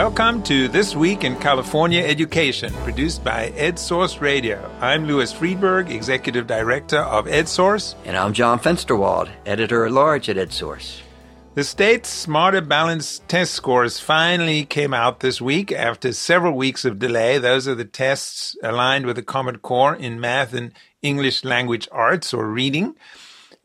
Welcome to This Week in California Education, produced by EdSource Radio. I'm Louis Freedberg, Executive Director of EdSource. And I'm John Fensterwald, Editor at Large at EdSource. The state's Smarter Balanced test scores finally came out this week after several weeks of delay. Those are the tests aligned with the Common Core in math and English language arts or reading.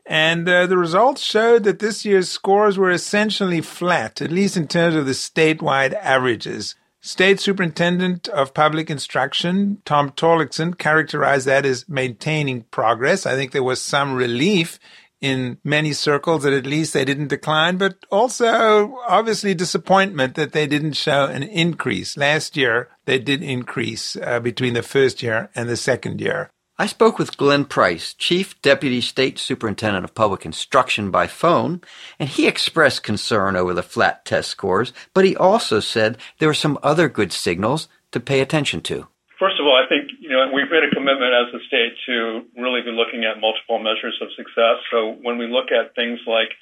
And uh, the results showed that this year's scores were essentially flat, at least in terms of the statewide averages. State Superintendent of Public Instruction, Tom Torlakson, characterized that as maintaining progress. I think there was some relief in many circles that at least they didn't decline, but also obviously disappointment that they didn't show an increase. Last year, they did increase uh, between the first year and the second year. I spoke with Glenn Price, Chief Deputy State Superintendent of Public Instruction, by phone, and he expressed concern over the flat test scores, but he also said there are some other good signals to pay attention to. First of all, I think you know we've made a commitment as a state to really be looking at multiple measures of success. So when we look at things like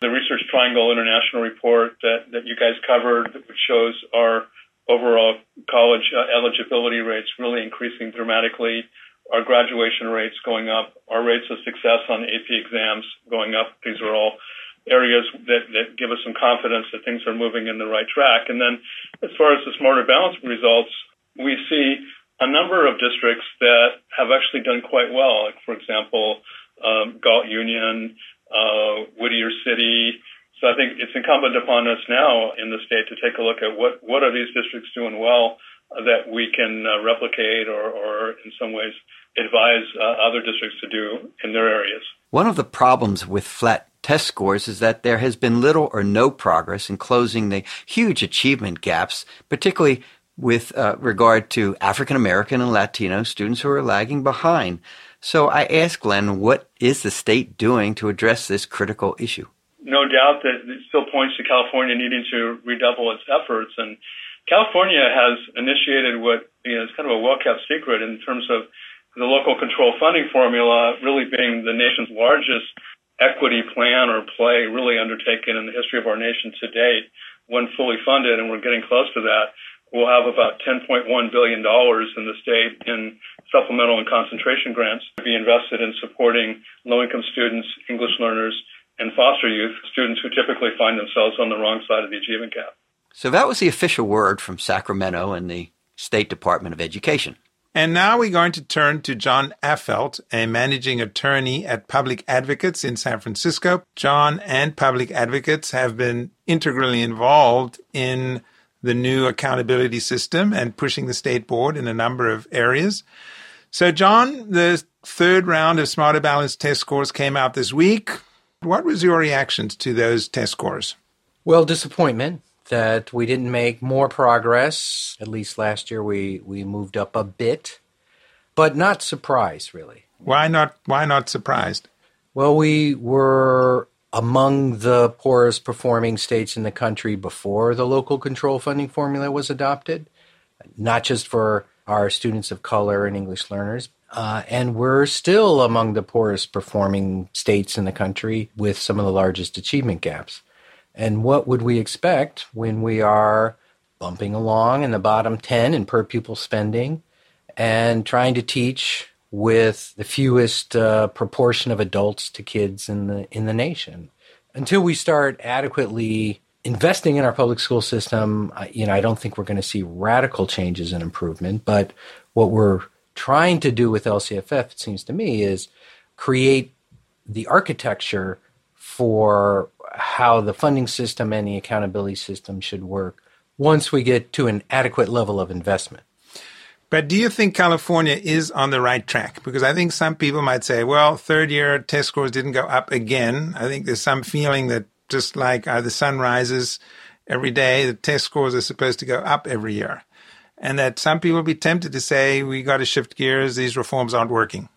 the Research Triangle International report that, that you guys covered, which shows our overall college uh, eligibility rates really increasing dramatically our graduation rates going up, our rates of success on AP exams going up. These are all areas that, that give us some confidence that things are moving in the right track. And then as far as the smarter balance results, we see a number of districts that have actually done quite well. Like for example, um, Galt Union, uh, Whittier City. So I think it's incumbent upon us now in the state to take a look at what, what are these districts doing well that we can uh, replicate or, or in some ways advise uh, other districts to do in their areas. One of the problems with flat test scores is that there has been little or no progress in closing the huge achievement gaps, particularly with uh, regard to African American and Latino students who are lagging behind. So I asked Glenn, what is the state doing to address this critical issue? No doubt that it still points to California needing to redouble its efforts. And California has initiated what you know, is kind of a well kept secret in terms of the local control funding formula really being the nation's largest equity plan or play really undertaken in the history of our nation to date. When fully funded, and we're getting close to that, we'll have about $10.1 billion in the state in supplemental and concentration grants to be invested in supporting low income students, English learners, and foster youth, students who typically find themselves on the wrong side of the achievement gap. So that was the official word from Sacramento and the State Department of Education. And now we're going to turn to John Affeldt, a managing attorney at Public Advocates in San Francisco. John and Public Advocates have been integrally involved in the new accountability system and pushing the state board in a number of areas. So, John, the third round of Smarter Balance test scores came out this week. What was your reactions to those test scores? Well, disappointment that we didn't make more progress. At least last year we, we moved up a bit, but not surprised really. Why not why not surprised? Well, we were among the poorest performing states in the country before the local control funding formula was adopted, not just for our students of color and English learners. Uh, and we're still among the poorest performing states in the country with some of the largest achievement gaps. And what would we expect when we are bumping along in the bottom 10 in per pupil spending and trying to teach with the fewest uh, proportion of adults to kids in the in the nation? Until we start adequately investing in our public school system you know i don't think we're going to see radical changes and improvement but what we're trying to do with lcff it seems to me is create the architecture for how the funding system and the accountability system should work once we get to an adequate level of investment. But do you think California is on the right track? Because I think some people might say, well, third year test scores didn't go up again. I think there's some feeling that just like uh, the sun rises every day, the test scores are supposed to go up every year. And that some people will be tempted to say, we got to shift gears, these reforms aren't working.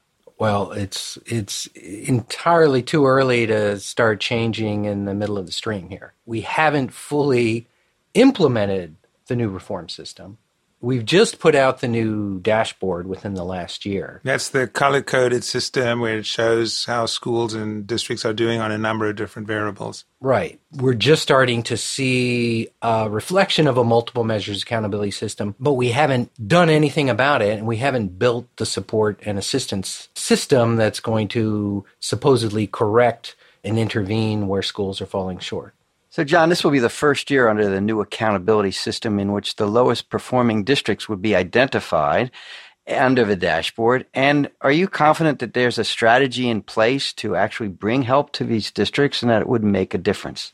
Well, it's it's entirely too early to start changing in the middle of the stream here. We haven't fully implemented the new reform system. We've just put out the new dashboard within the last year. That's the color coded system where it shows how schools and districts are doing on a number of different variables. Right. We're just starting to see a reflection of a multiple measures accountability system, but we haven't done anything about it and we haven't built the support and assistance system that's going to supposedly correct and intervene where schools are falling short. So, John, this will be the first year under the new accountability system in which the lowest performing districts would be identified under the dashboard. And are you confident that there's a strategy in place to actually bring help to these districts and that it would make a difference?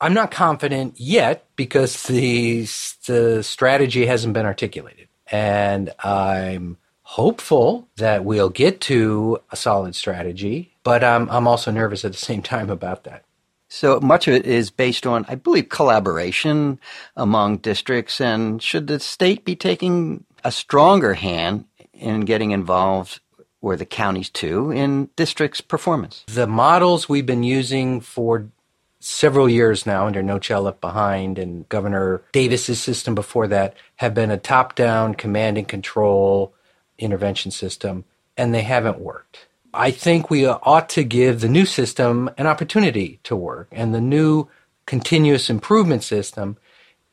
I'm not confident yet because the, the strategy hasn't been articulated. And I'm hopeful that we'll get to a solid strategy, but I'm, I'm also nervous at the same time about that. So much of it is based on, I believe, collaboration among districts. And should the state be taking a stronger hand in getting involved, or the counties too, in districts' performance? The models we've been using for several years now under No Child Left Behind and Governor Davis's system before that have been a top down command and control intervention system, and they haven't worked. I think we ought to give the new system an opportunity to work. And the new continuous improvement system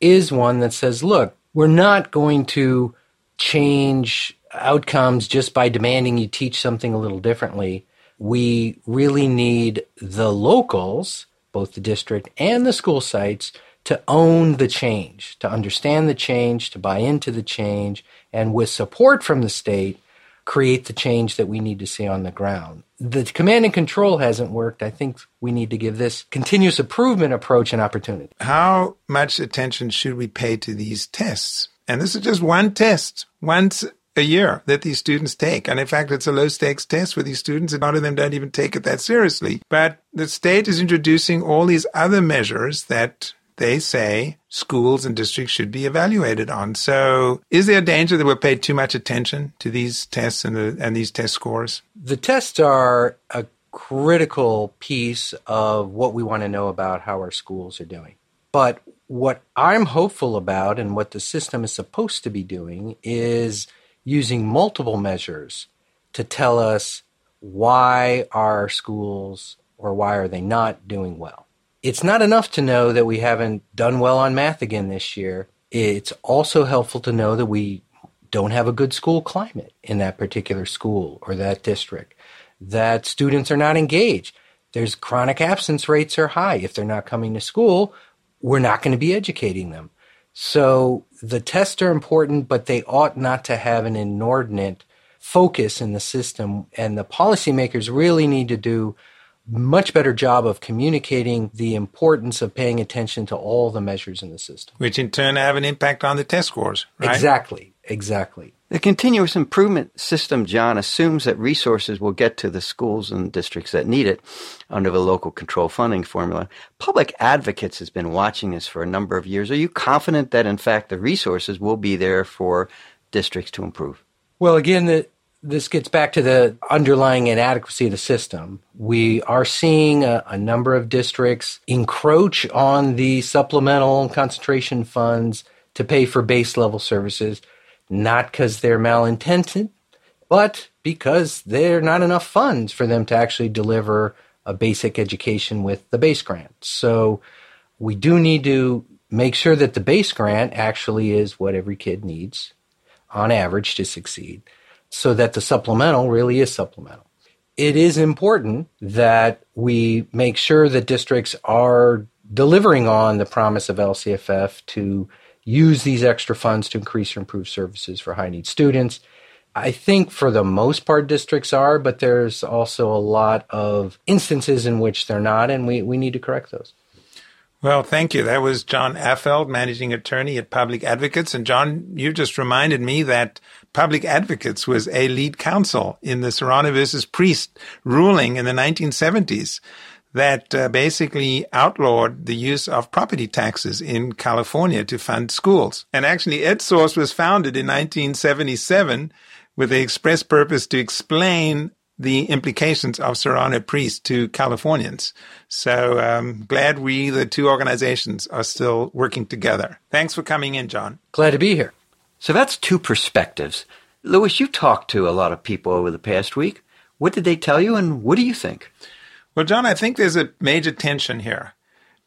is one that says, look, we're not going to change outcomes just by demanding you teach something a little differently. We really need the locals, both the district and the school sites, to own the change, to understand the change, to buy into the change, and with support from the state, create the change that we need to see on the ground. The command and control hasn't worked. I think we need to give this continuous improvement approach an opportunity. How much attention should we pay to these tests? And this is just one test once a year that these students take. And in fact, it's a low stakes test for these students, and a lot of them don't even take it that seriously. But the state is introducing all these other measures that they say schools and districts should be evaluated on. So, is there a danger that we're paid too much attention to these tests and, the, and these test scores? The tests are a critical piece of what we want to know about how our schools are doing. But what I'm hopeful about and what the system is supposed to be doing is using multiple measures to tell us why our schools or why are they not doing well it's not enough to know that we haven't done well on math again this year. It's also helpful to know that we don't have a good school climate in that particular school or that district, that students are not engaged. There's chronic absence rates are high. If they're not coming to school, we're not going to be educating them. So the tests are important, but they ought not to have an inordinate focus in the system. And the policymakers really need to do much better job of communicating the importance of paying attention to all the measures in the system. Which in turn have an impact on the test scores, right? Exactly, exactly. The continuous improvement system, John, assumes that resources will get to the schools and districts that need it under the local control funding formula. Public Advocates has been watching this for a number of years. Are you confident that, in fact, the resources will be there for districts to improve? Well, again, the, this gets back to the underlying inadequacy of the system. We are seeing a, a, number of districts encroach on the supplemental concentration funds to pay for base level services, not because they're malintented, but because there are not enough funds for them to actually deliver a basic education with the base grant. So we do need to make sure that the base grant actually is what every kid needs on average to succeed so that the supplemental really is supplemental. It is important that we make sure that districts are delivering on the promise of LCFF to use these extra funds to increase or improve services for high need students. I think for the most part districts are, but there's also a lot of instances in which they're not, and we, we need to correct those. Well, thank you. That was John Affeldt, managing attorney at Public Advocates. And John, you just reminded me that Public Advocates was a lead counsel in the Serrano versus Priest ruling in the 1970s that uh, basically outlawed the use of property taxes in California to fund schools. And actually, EdSource was founded in 1977 with the express purpose to explain the implications of Serrano Priest to Californians. So um, glad we, the two organizations, are still working together. Thanks for coming in, John. Glad to be here. So that's two perspectives. Louis, you talked to a lot of people over the past week. What did they tell you, and what do you think? Well, John, I think there's a major tension here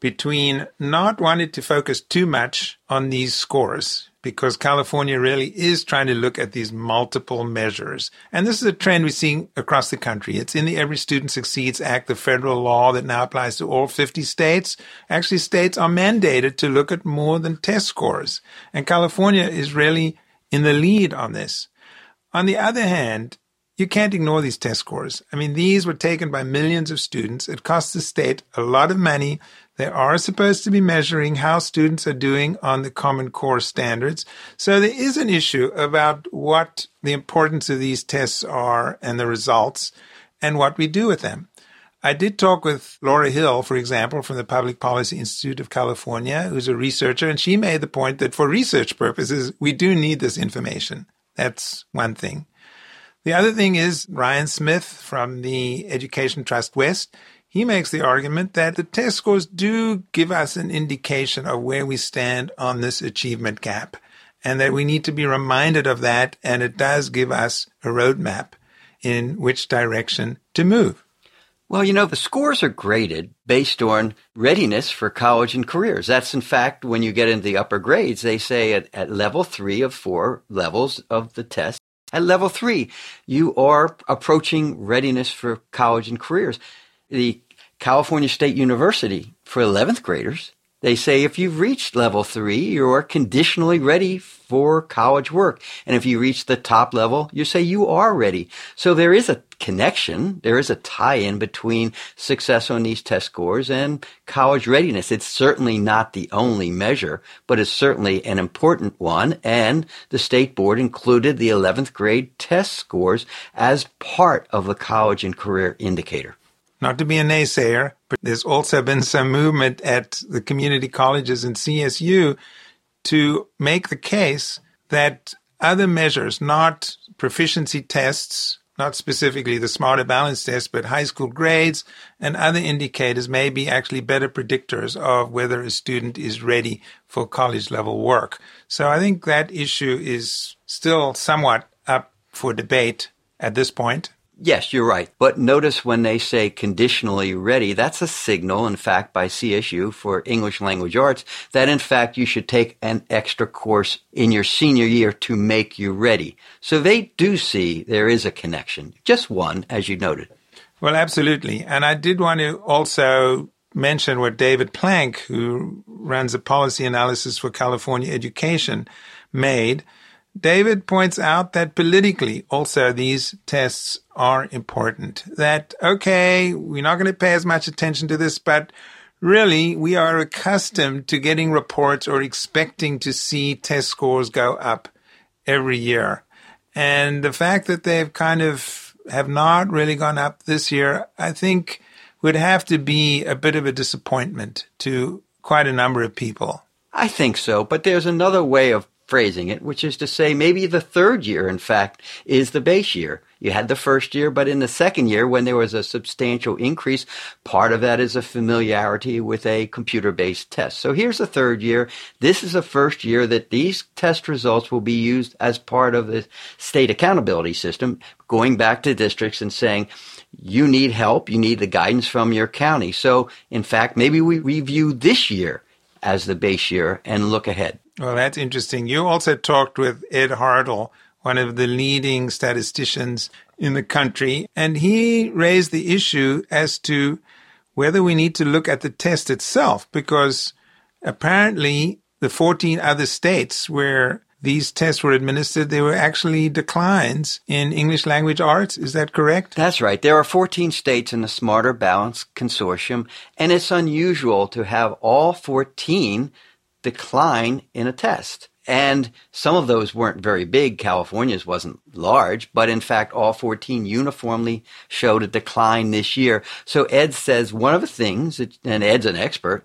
between not wanting to focus too much on these scores because California really is trying to look at these multiple measures. And this is a trend we're seeing across the country. It's in the Every Student Succeeds Act, the federal law that now applies to all 50 states. Actually, states are mandated to look at more than test scores. And California is really in the lead on this. On the other hand, you can't ignore these test scores. I mean, these were taken by millions of students. It costs the state a lot of money. They are supposed to be measuring how students are doing on the Common Core standards. So there is an issue about what the importance of these tests are and the results and what we do with them. I did talk with Laura Hill, for example, from the Public Policy Institute of California, who's a researcher, and she made the point that for research purposes, we do need this information. That's one thing. The other thing is Ryan Smith from the Education Trust West. He makes the argument that the test scores do give us an indication of where we stand on this achievement gap and that we need to be reminded of that. And it does give us a roadmap in which direction to move. Well, you know, the scores are graded based on readiness for college and careers. That's in fact, when you get into the upper grades, they say at, at level three of four levels of the test, at level three, you are approaching readiness for college and careers. The California State University for 11th graders, they say if you've reached level three, you're conditionally ready for college work. And if you reach the top level, you say you are ready. So there is a connection. There is a tie in between success on these test scores and college readiness. It's certainly not the only measure, but it's certainly an important one. And the state board included the 11th grade test scores as part of the college and career indicator not to be a naysayer, but there's also been some movement at the community colleges and CSU to make the case that other measures, not proficiency tests, not specifically the smarter balance test, but high school grades and other indicators may be actually better predictors of whether a student is ready for college level work. So I think that issue is still somewhat up for debate at this point. Yes, you're right. But notice when they say conditionally ready, that's a signal, in fact, by CSU for English language arts that in fact you should take an extra course in your senior year to make you ready. So they do see there is a connection. Just one, as you noted. Well, absolutely. And I did want to also mention what David Plank, who runs a policy analysis for California education, made David points out that politically also these tests are important. That, okay, we're not going to pay as much attention to this, but really we are accustomed to getting reports or expecting to see test scores go up every year. And the fact that they've kind of have not really gone up this year, I think would have to be a bit of a disappointment to quite a number of people. I think so, but there's another way of phrasing it, which is to say maybe the third year, in fact, is the base year. You had the first year, but in the second year, when there was a substantial increase, part of that is a familiarity with a computer based test. So here's the third year. This is the first year that these test results will be used as part of the state accountability system, going back to districts and saying, you need help. You need the guidance from your county. So, in fact, maybe we review this year as the base year and look ahead. Well, that's interesting. You also talked with Ed Haertel, one of the leading statisticians in the country, and he raised the issue as to whether we need to look at the test itself, because apparently the 14 other states where these tests were administered, they were actually declines in English language arts. Is that correct? That's right. There are 14 states in the Smarter Balance Consortium, and it's unusual to have all 14 decline in a test. And some of those weren't very big. California's wasn't large, but in fact, all 14 uniformly showed a decline this year. So Ed says one of the things, and Ed's an expert,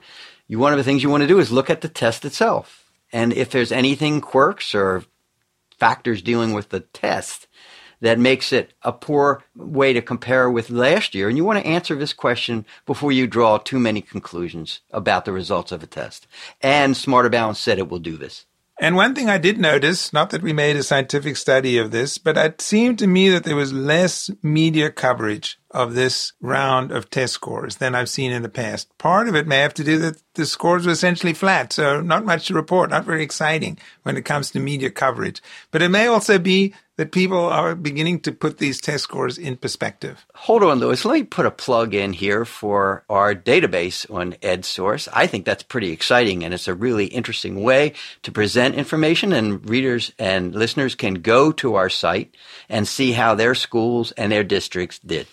one of the things you want to do is look at the test itself. And if there's anything quirks or factors dealing with the test, that makes it a poor way to compare with last year. And you want to answer this question before you draw too many conclusions about the results of a test. And Smarter Balance said it will do this. And one thing I did notice, not that we made a scientific study of this, but it seemed to me that there was less media coverage of this round of test scores than I've seen in the past. Part of it may have to do that the scores were essentially flat, so not much to report, not very exciting when it comes to media coverage. But it may also be that people are beginning to put these test scores in perspective. Hold on, Louis. Let me put a plug in here for our database on EdSource. I think that's pretty exciting and it's a really interesting way to present information and readers and listeners can go to our site and see how their schools and their districts did.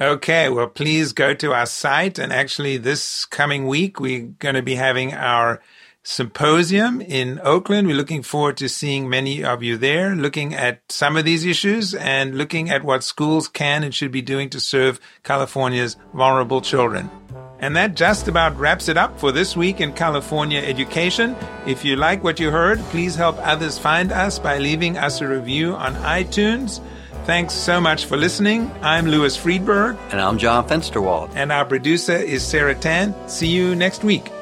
Okay, well, please go to our site. And actually, this coming week, we're going to be having our symposium in Oakland. We're looking forward to seeing many of you there, looking at some of these issues and looking at what schools can and should be doing to serve California's vulnerable children. And that just about wraps it up for this week in California education. If you like what you heard, please help others find us by leaving us a review on iTunes. Thanks so much for listening. I'm Louis Freedberg. And I'm John Fensterwald. And our producer is Sarah Tan. See you next week.